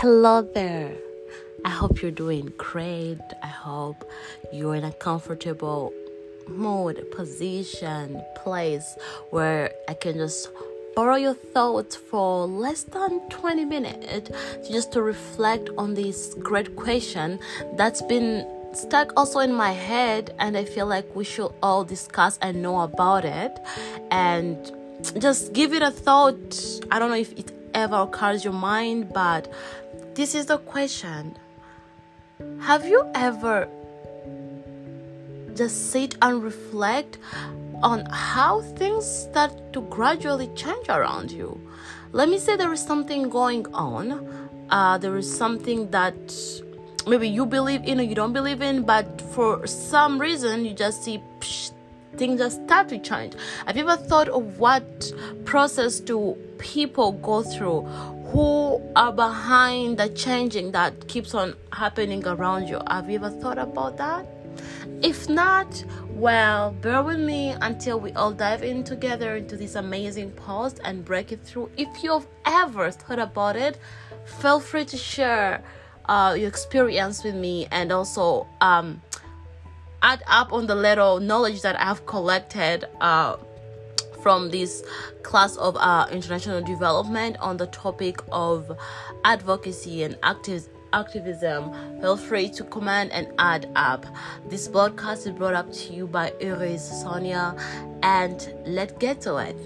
Hello there. I hope you're doing great. I hope you're in a comfortable mood, position, place where I can just borrow your thoughts for less than 20 minutes just to reflect on this great question that's been stuck also in my head and I feel like we should all discuss and know about it and just give it a thought. I don't know if it ever occurs your mind, but this is the question. Have you ever just sit and reflect on how things start to gradually change around you? Let me say there is something going on. Uh, there is something that maybe you believe in or you don't believe in, but for some reason you just see psh, things just start to change. Have you ever thought of what process do people go through who are behind the changing that keeps on happening around you? Have you ever thought about that? If not, well, bear with me until we all dive in together into this amazing post and break it through. If you've ever thought about it, feel free to share uh, your experience with me and also um, add up on the little knowledge that I've collected uh, from this class of uh, international development on the topic of advocacy and active, activism. Feel free to comment and add up. This broadcast is brought up to you by Iris Sonia, and let's get to it.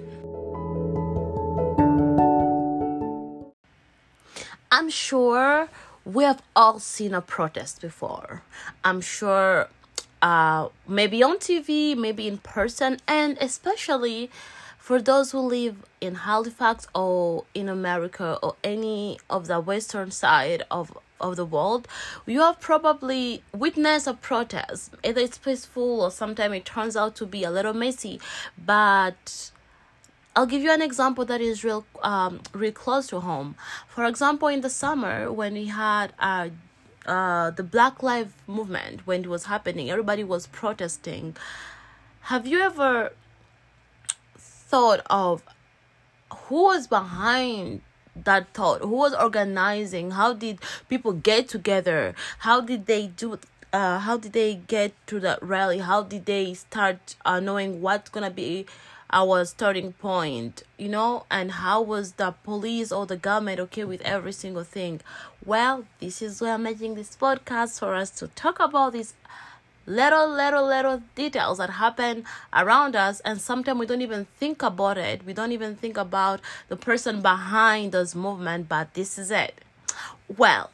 I'm sure we have all seen a protest before. I'm sure uh, maybe on TV, maybe in person, and especially for those who live in Halifax or in America or any of the western side of of the world, you have probably witnessed a protest. Either it's peaceful or sometimes it turns out to be a little messy. But I'll give you an example that is real um real close to home. For example, in the summer when we had uh uh the Black Lives movement when it was happening, everybody was protesting. Have you ever thought of who was behind that thought? Who was organizing? How did people get together? How did they do uh how did they get to that rally? How did they start uh, knowing what's gonna be our starting point, you know, and how was the police or the government okay with every single thing? Well, this is why I'm making this podcast for us to talk about these little, little, little details that happen around us, and sometimes we don't even think about it. We don't even think about the person behind this movement, but this is it. Well,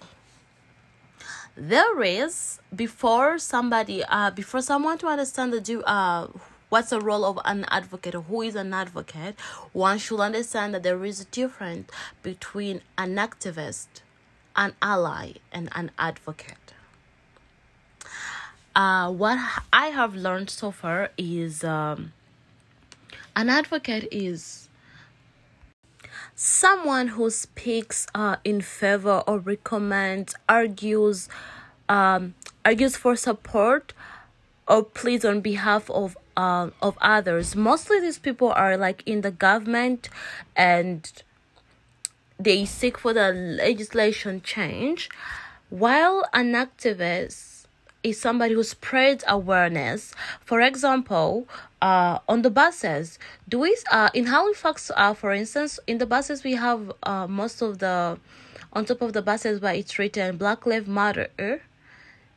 there is before somebody uh before someone to understand the do uh what's the role of an advocate? Who is an advocate? One should understand that there is a difference between an activist an ally and an advocate. Uh, what i have learned so far is um, an advocate is someone who speaks uh, in favor or recommends argues um, argues for support or pleads on behalf of uh, of others. Mostly these people are like in the government and they seek for the legislation change, while an activist is somebody who spreads awareness. For example, uh, on the buses, do we uh, in Halifax, uh, for instance, in the buses we have uh, most of the on top of the buses where it's written Black Lives Matter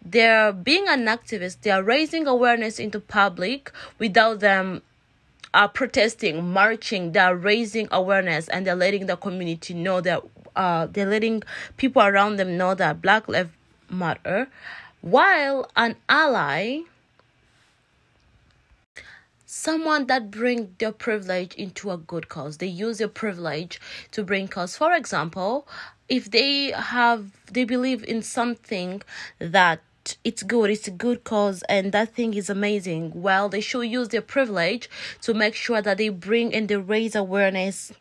they're being an activist. They are raising awareness into public without them uh, protesting marching. They're raising awareness and they're letting the community know that uh, they're letting people around them know that black lives matter while an ally someone that bring their privilege into a good cause. They use their privilege to bring cause. For example if they have they believe in something that it's good it's a good cause and that thing is amazing. Well they should use their privilege to make sure that they bring and they raise awareness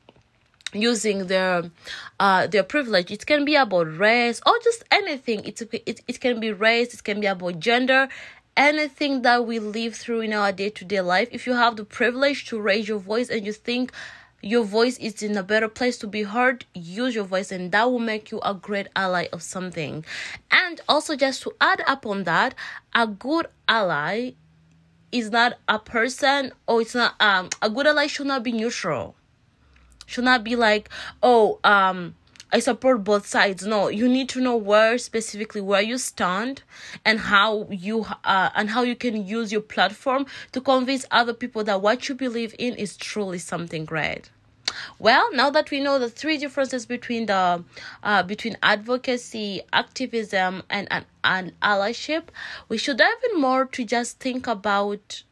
using their uh their privilege. It can be about race or just anything. It's it, it can be race it can be about gender anything that we live through in our day-to-day life. If you have the privilege to raise your voice and you think your voice is in a better place to be heard, use your voice, and that will make you a great ally of something. And also, just to add up on that, a good ally is not a person, or it's not um a good ally should not be neutral. Should not be like, oh, um, I support both sides. No, you need to know where specifically where you stand and how you uh, and how you can use your platform to convince other people that what you believe in is truly something great. Well, now that we know the three differences between the uh, between advocacy, activism, and, and allyship, we should dive in more to just think about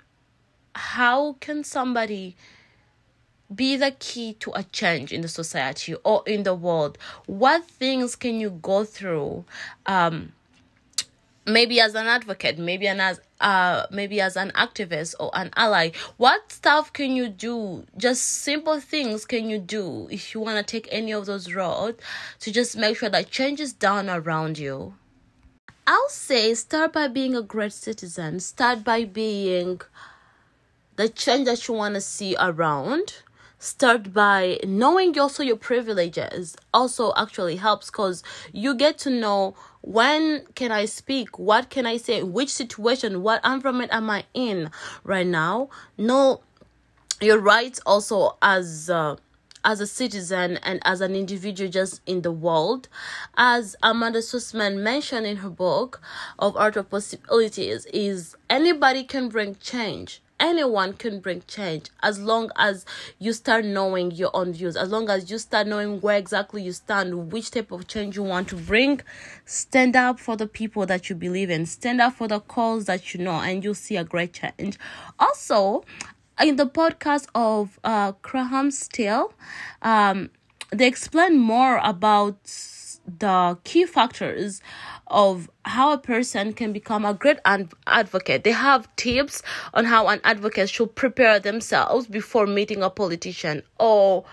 how can somebody be the key to a change in the society or in the world. What things can you go through um maybe as an advocate maybe an as uh maybe as an activist or an ally? What stuff can you do? Just simple things can you do if you want to take any of those roads to just make sure that change is done around you. I'll say start by being a great citizen. Start by being the change that you want to see around start by knowing also your privileges also actually helps because you get to know when can i speak what can i say which situation what environment am i in right now know your rights also as uh, as a citizen and as an individual just in the world. As Amanda Sussman mentioned in her book of Art of Possibilities, is anybody can bring change anyone can bring change as long as you start knowing your own views as long as you start knowing where exactly you stand which type of change you want to bring. Stand up for the people that you believe in. Stand up for the cause that you know and you'll see a great change. Also in the podcast of uh graham steele um they explain more about the key factors of how a person can become a great ad- advocate. They have tips on how an advocate should prepare themselves before meeting a politician or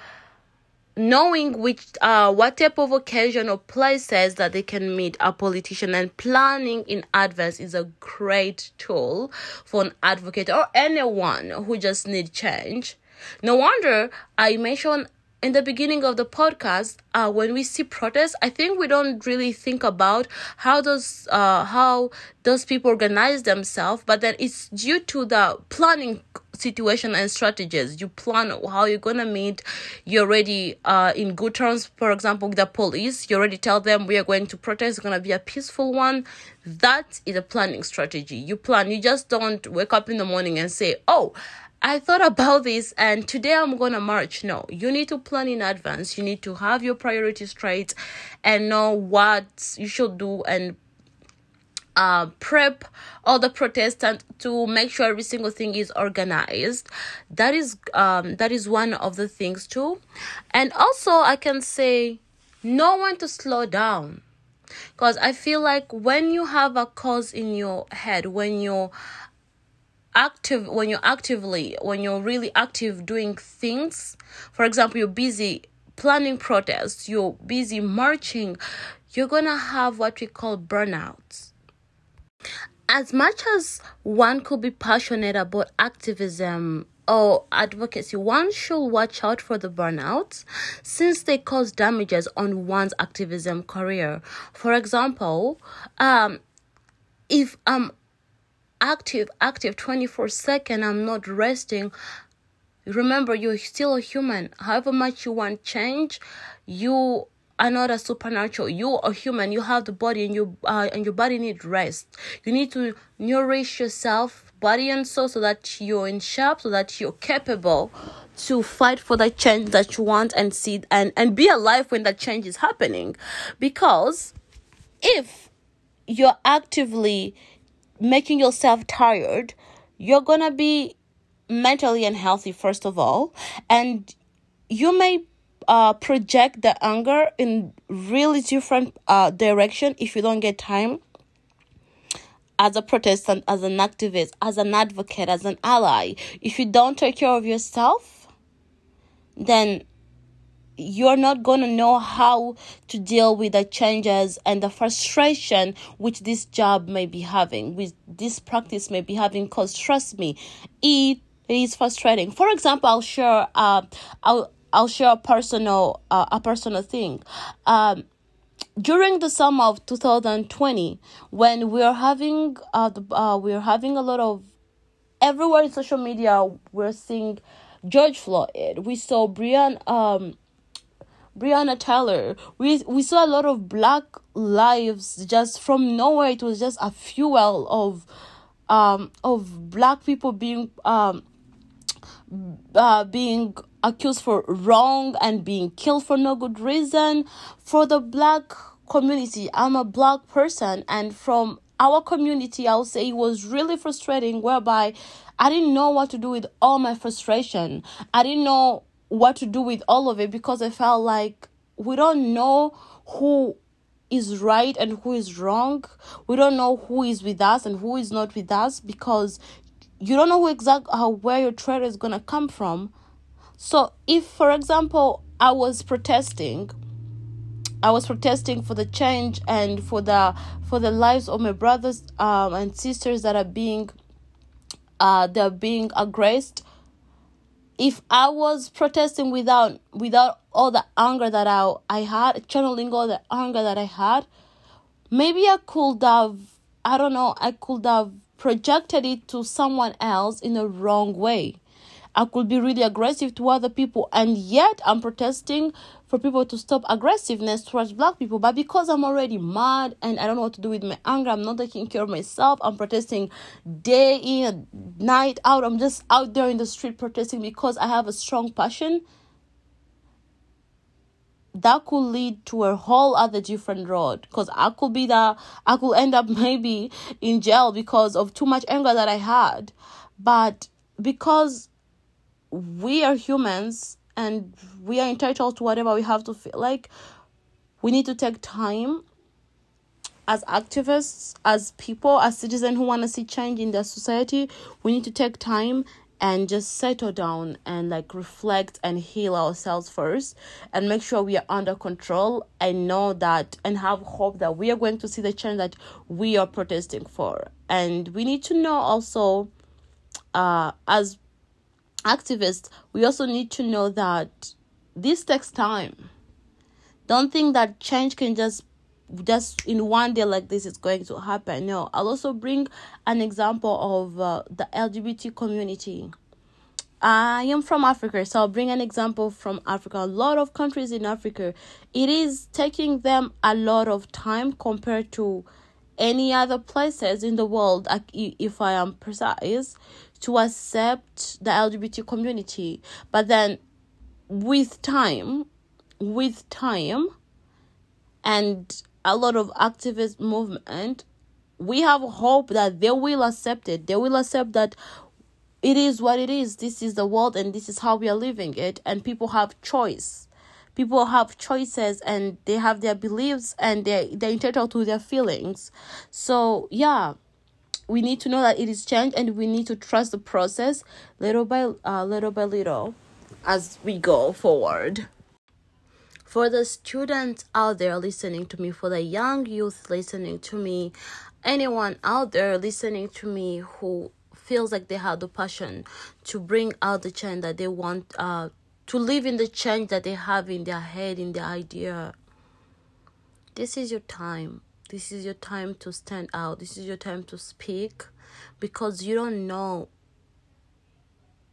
knowing which uh what type of occasion or places that they can meet a politician and planning in advance is a great tool for an advocate or anyone who just need change no wonder i mentioned in the beginning of the podcast uh, when we see protests i think we don't really think about how those uh, how those people organize themselves but then it's due to the planning situation and strategies. You plan how you're gonna meet you're already uh, in good terms. For example with the police you already tell them we are going to protest it's gonna be a peaceful one. That is a planning strategy. You plan you just don't wake up in the morning and say oh I thought about this and today I'm gonna march. No, you need to plan in advance. You need to have your priorities straight and know what you should do and uh, prep all the protestants to make sure every single thing is organized. That is um that is one of the things too. And also I can say no one to slow down. Because I feel like when you have a cause in your head, when you're active when you're actively when you're really active doing things for example you're busy planning protests you're busy marching you're gonna have what we call burnouts as much as one could be passionate about activism or advocacy, one should watch out for the burnouts since they cause damages on one's activism career. For example, um, if I'm active, active 24 second. I'm not resting. Remember, you're still a human. However much you want change, you are not a supernatural. You are human. You have the body, and your uh, and your body needs rest. You need to nourish yourself, body and soul, so that you're in shape, so that you're capable to fight for the change that you want and see and and be alive when that change is happening. Because if you're actively making yourself tired, you're gonna be mentally unhealthy, first of all, and you may uh, project the anger in really different uh, direction if you don't get time as a protestant as an activist as an advocate as an ally. If you don't take care of yourself then you're not going to know how to deal with the changes and the frustration which this job may be having, with this practice may be having. Because trust me, it is frustrating. For example, I'll share uh, I'll, I'll share a personal uh, a personal thing. Um, during the summer of 2020, when we're having uh, the, uh we're having a lot of everywhere in social media, we're seeing George Floyd. We saw Brian um Breonna Taylor. We we saw a lot of black lives just from nowhere. It was just a fuel of um of black people being um uh, being accused for wrong and being killed for no good reason for the black community i'm a black person and from our community i'll say it was really frustrating whereby i didn't know what to do with all my frustration i didn't know what to do with all of it because i felt like we don't know who is right and who is wrong we don't know who is with us and who is not with us because you don't know who exactly how where your trade is gonna come from. So if for example I was protesting I was protesting for the change and for the for the lives of my brothers um, and sisters that are being uh they're being aggressed if I was protesting without without all the anger that I I had channeling all the anger that I had maybe I could have I don't know I could have projected it to someone else in a wrong way. I could be really aggressive to other people, and yet I'm protesting for people to stop aggressiveness towards black people. But because I'm already mad and I don't know what to do with my anger, I'm not taking care of myself. I'm protesting day in, night out. I'm just out there in the street protesting because I have a strong passion that could lead to a whole other different road because i could be the i could end up maybe in jail because of too much anger that i had but because we are humans and we are entitled to whatever we have to feel like. We need to take time as activists as people as citizens who want to see change in their society. We need to take time and just settle down and like reflect and heal ourselves first and make sure we are under control and know that and have hope that we are going to see the change that we are protesting for. And we need to know also uh as activists we also need to know that this takes time. Don't think that change can just just in one day like this is going to happen. No i'll also bring an example of uh, the lgbt community. I am from africa so i'll bring an example from africa. A lot of countries in africa it is taking them a lot of time compared to any other places in the world if i am precise to accept the lgbt community. But then with time with time and a lot of activist movement we have hope that they will accept it. They will accept that it is what it is. This is the world and this is how we are living it. And people have choice. People have choices and they have their beliefs and they they're entitled to their feelings. So yeah we need to know that it is change and we need to trust the process little by uh, little by little as we go forward. For the students out there listening to me, for the young youth listening to me, anyone out there listening to me who feels like they have the passion to bring out the change that they want uh to live in the change that they have in their head in their idea this is your time this is your time to stand out this is your time to speak because you don't know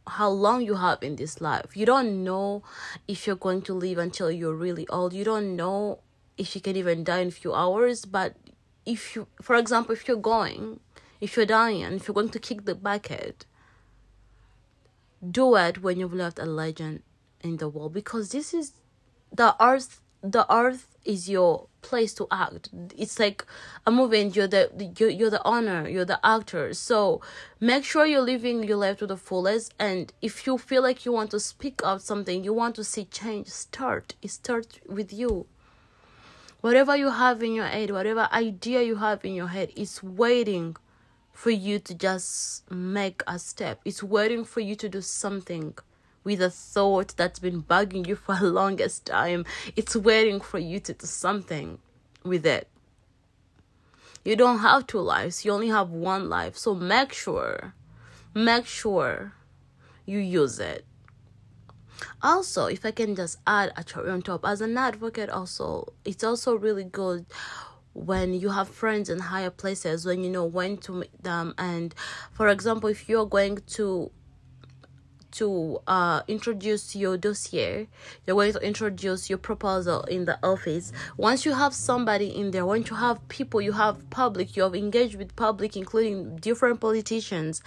how long you have in this life. You don't know if you're going to live until you're really old. You don't know if you can even die in a few hours. But if you, for example, if you're going, if you're dying, if you're going to kick the bucket, do it when you've left a legend in the world because this is the earth. The earth is your place to act. It's like a movie and you're the you're, you're the owner. You're the actor. So make sure you're living your life to the fullest. And if you feel like you want to speak out something you want to see change start. It starts with you. Whatever you have in your head whatever idea you have in your head is waiting for you to just make a step. It's waiting for you to do something with a thought that's been bugging you for the longest time. It's waiting for you to do something with it. You don't have two lives, you only have one life. So make sure, make sure you use it. also if i can just add a cherry on top as an advocate also it's also really good when you have friends in higher places when you know when to meet them and for example if you're going to to uh, introduce your dossier. You're going to introduce your proposal in the office. Once you have somebody in there once you have people you have public you have engaged with public including different politicians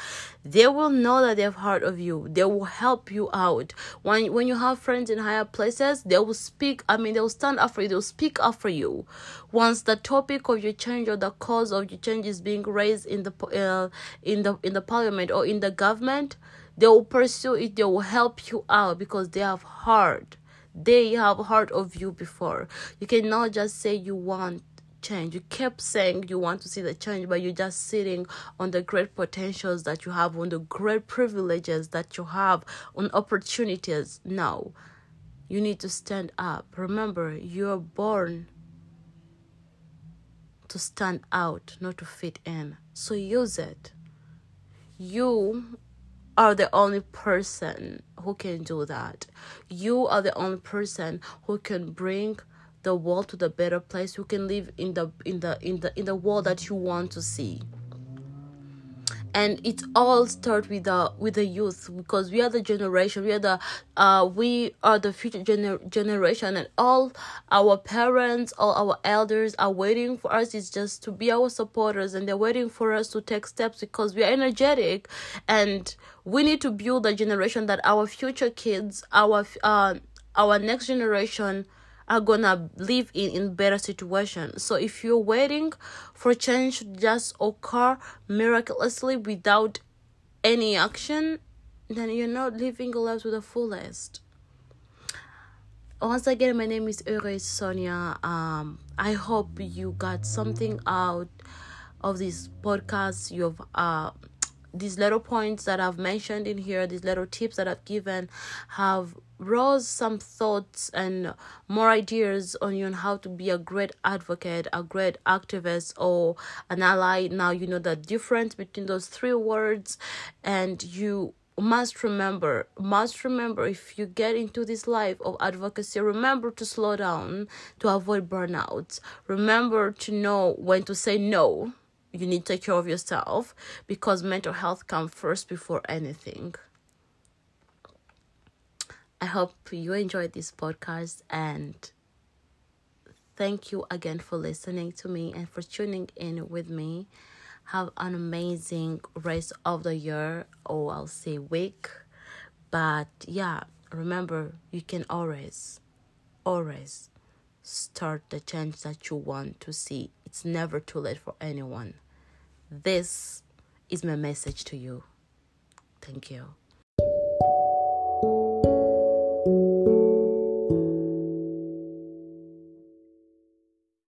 they will know that they've heard of you. They will help you out. When when you have friends in higher places they will speak i mean they will stand up for you. They'll speak up for you. Once the topic of your change or the cause of your change is being raised in the uh, in the in the parliament or in the government they will pursue it, they will help you out because they have heard. They have heard of you before. You cannot just say you want change. You kept saying you want to see the change, but you're just sitting on the great potentials that you have, on the great privileges that you have, on opportunities. No. You need to stand up. Remember, you're born to stand out, not to fit in. So use it. You are the only person who can do that. You are the only person who can bring the world to the better place, who can live in the in the in the in the world that you want to see and it all starts with the with the youth because we are the generation we are the uh we are the future gener- generation and all our parents all our elders are waiting for us. Is just to be our supporters and they're waiting for us to take steps because we are energetic. And we need to build a generation that our future kids our uh our next generation are gonna live in in better situation. So if you're waiting for change to just occur miraculously without any action then you're not living your life to the fullest. Once again my name is Ure Sonia. Um I hope you got something out of this podcast. You've uh these little points that I've mentioned in here, these little tips that I've given, have rose some thoughts and more ideas on you on how to be a great advocate, a great activist, or an ally. Now you know the difference between those three words, and you must remember must remember if you get into this life of advocacy remember to slow down to avoid burnouts remember to know when to say no you need to take care of yourself because mental health comes first before anything. I hope you enjoyed this podcast and thank you again for listening to me and for tuning in with me. Have an amazing rest of the year, or I'll say week. But yeah, remember you can always, always start the change that you want to see. It's never too late for anyone. This is my message to you. Thank you.